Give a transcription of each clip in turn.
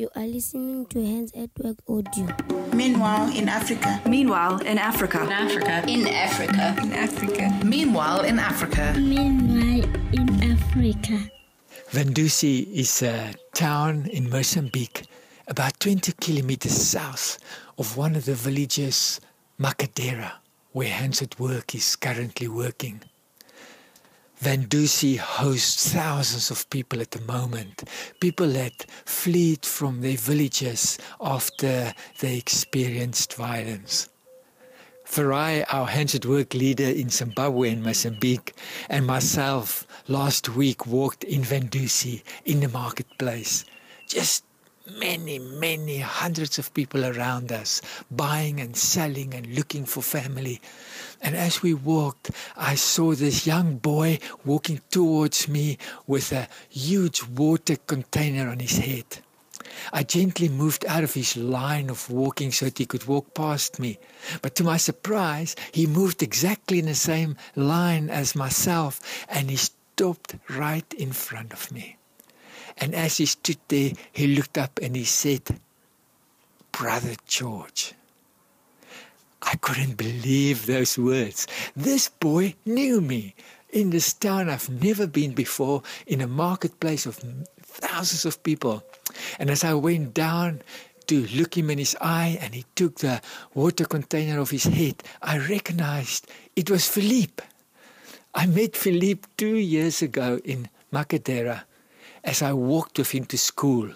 You are listening to Hands at Work Audio. Meanwhile, in Africa. Meanwhile, in Africa. In Africa. In Africa. In Africa. Meanwhile, in Africa. Meanwhile, in Africa. Vanduzi is a town in Mozambique, about 20 kilometers south of one of the villages, Macadera, where Hands at Work is currently working. Vanduzi hosts thousands of people at the moment, people that fled from their villages after they experienced violence. Farai, our Hands at Work leader in Zimbabwe and Mozambique, and myself last week walked in Vanduzi in the marketplace. Just many, many hundreds of people around us, buying and selling and looking for family. And as we walked, I saw this young boy walking towards me with a huge water container on his head. I gently moved out of his line of walking so that he could walk past me. But to my surprise, he moved exactly in the same line as myself and he stopped right in front of me. And as he stood there, he looked up and he said, Brother George. I couldn't believe those words. This boy knew me. In this town I've never been before, in a marketplace of thousands of people. And as I went down to look him in his eye and he took the water container off his head, I recognized it was Philippe. I met Philippe two years ago in Macadera as I walked with him to school,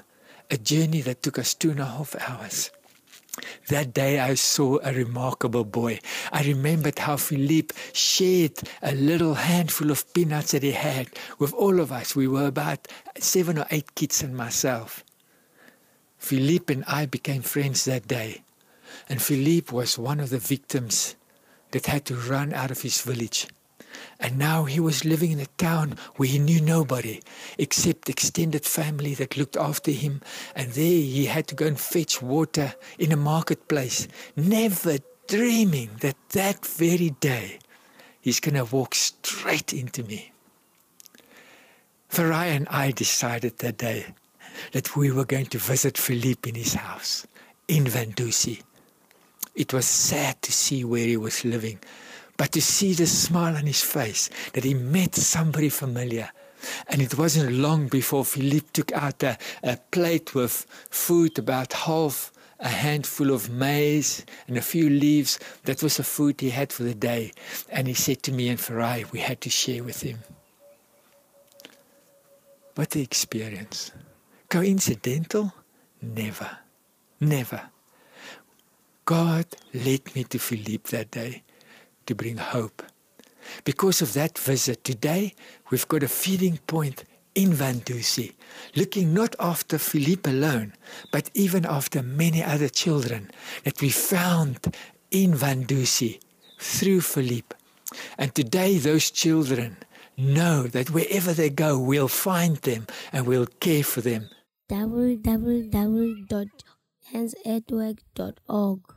a journey that took us two and a half hours. That day I saw a remarkable boy. I remembered how Philippe shared a little handful of peanuts that he had with all of us. We were about seven or eight kids and myself. Philippe and I became friends that day. And Philippe was one of the victims that had to run out of his village. And now he was living in a town where he knew nobody except extended family that looked after him. And there he had to go and fetch water in a marketplace, never dreaming that that very day he's going to walk straight into me. Farai and I decided that day that we were going to visit Philippe in his house in Vanduzi. It was sad to see where he was living but to see the smile on his face that he met somebody familiar. And it wasn't long before Philippe took out a, a plate with food, about half a handful of maize and a few leaves. That was the food he had for the day. And he said to me and Farai, we had to share with him. What the experience. Coincidental? Never. Never. God led me to Philippe that day to bring hope. Because of that visit today, we've got a feeding point in Vanduzi, looking not after Philippe alone, but even after many other children that we found in Vanduzi through Philippe. And today, those children know that wherever they go, we'll find them and we'll care for them. www.handsatwork.org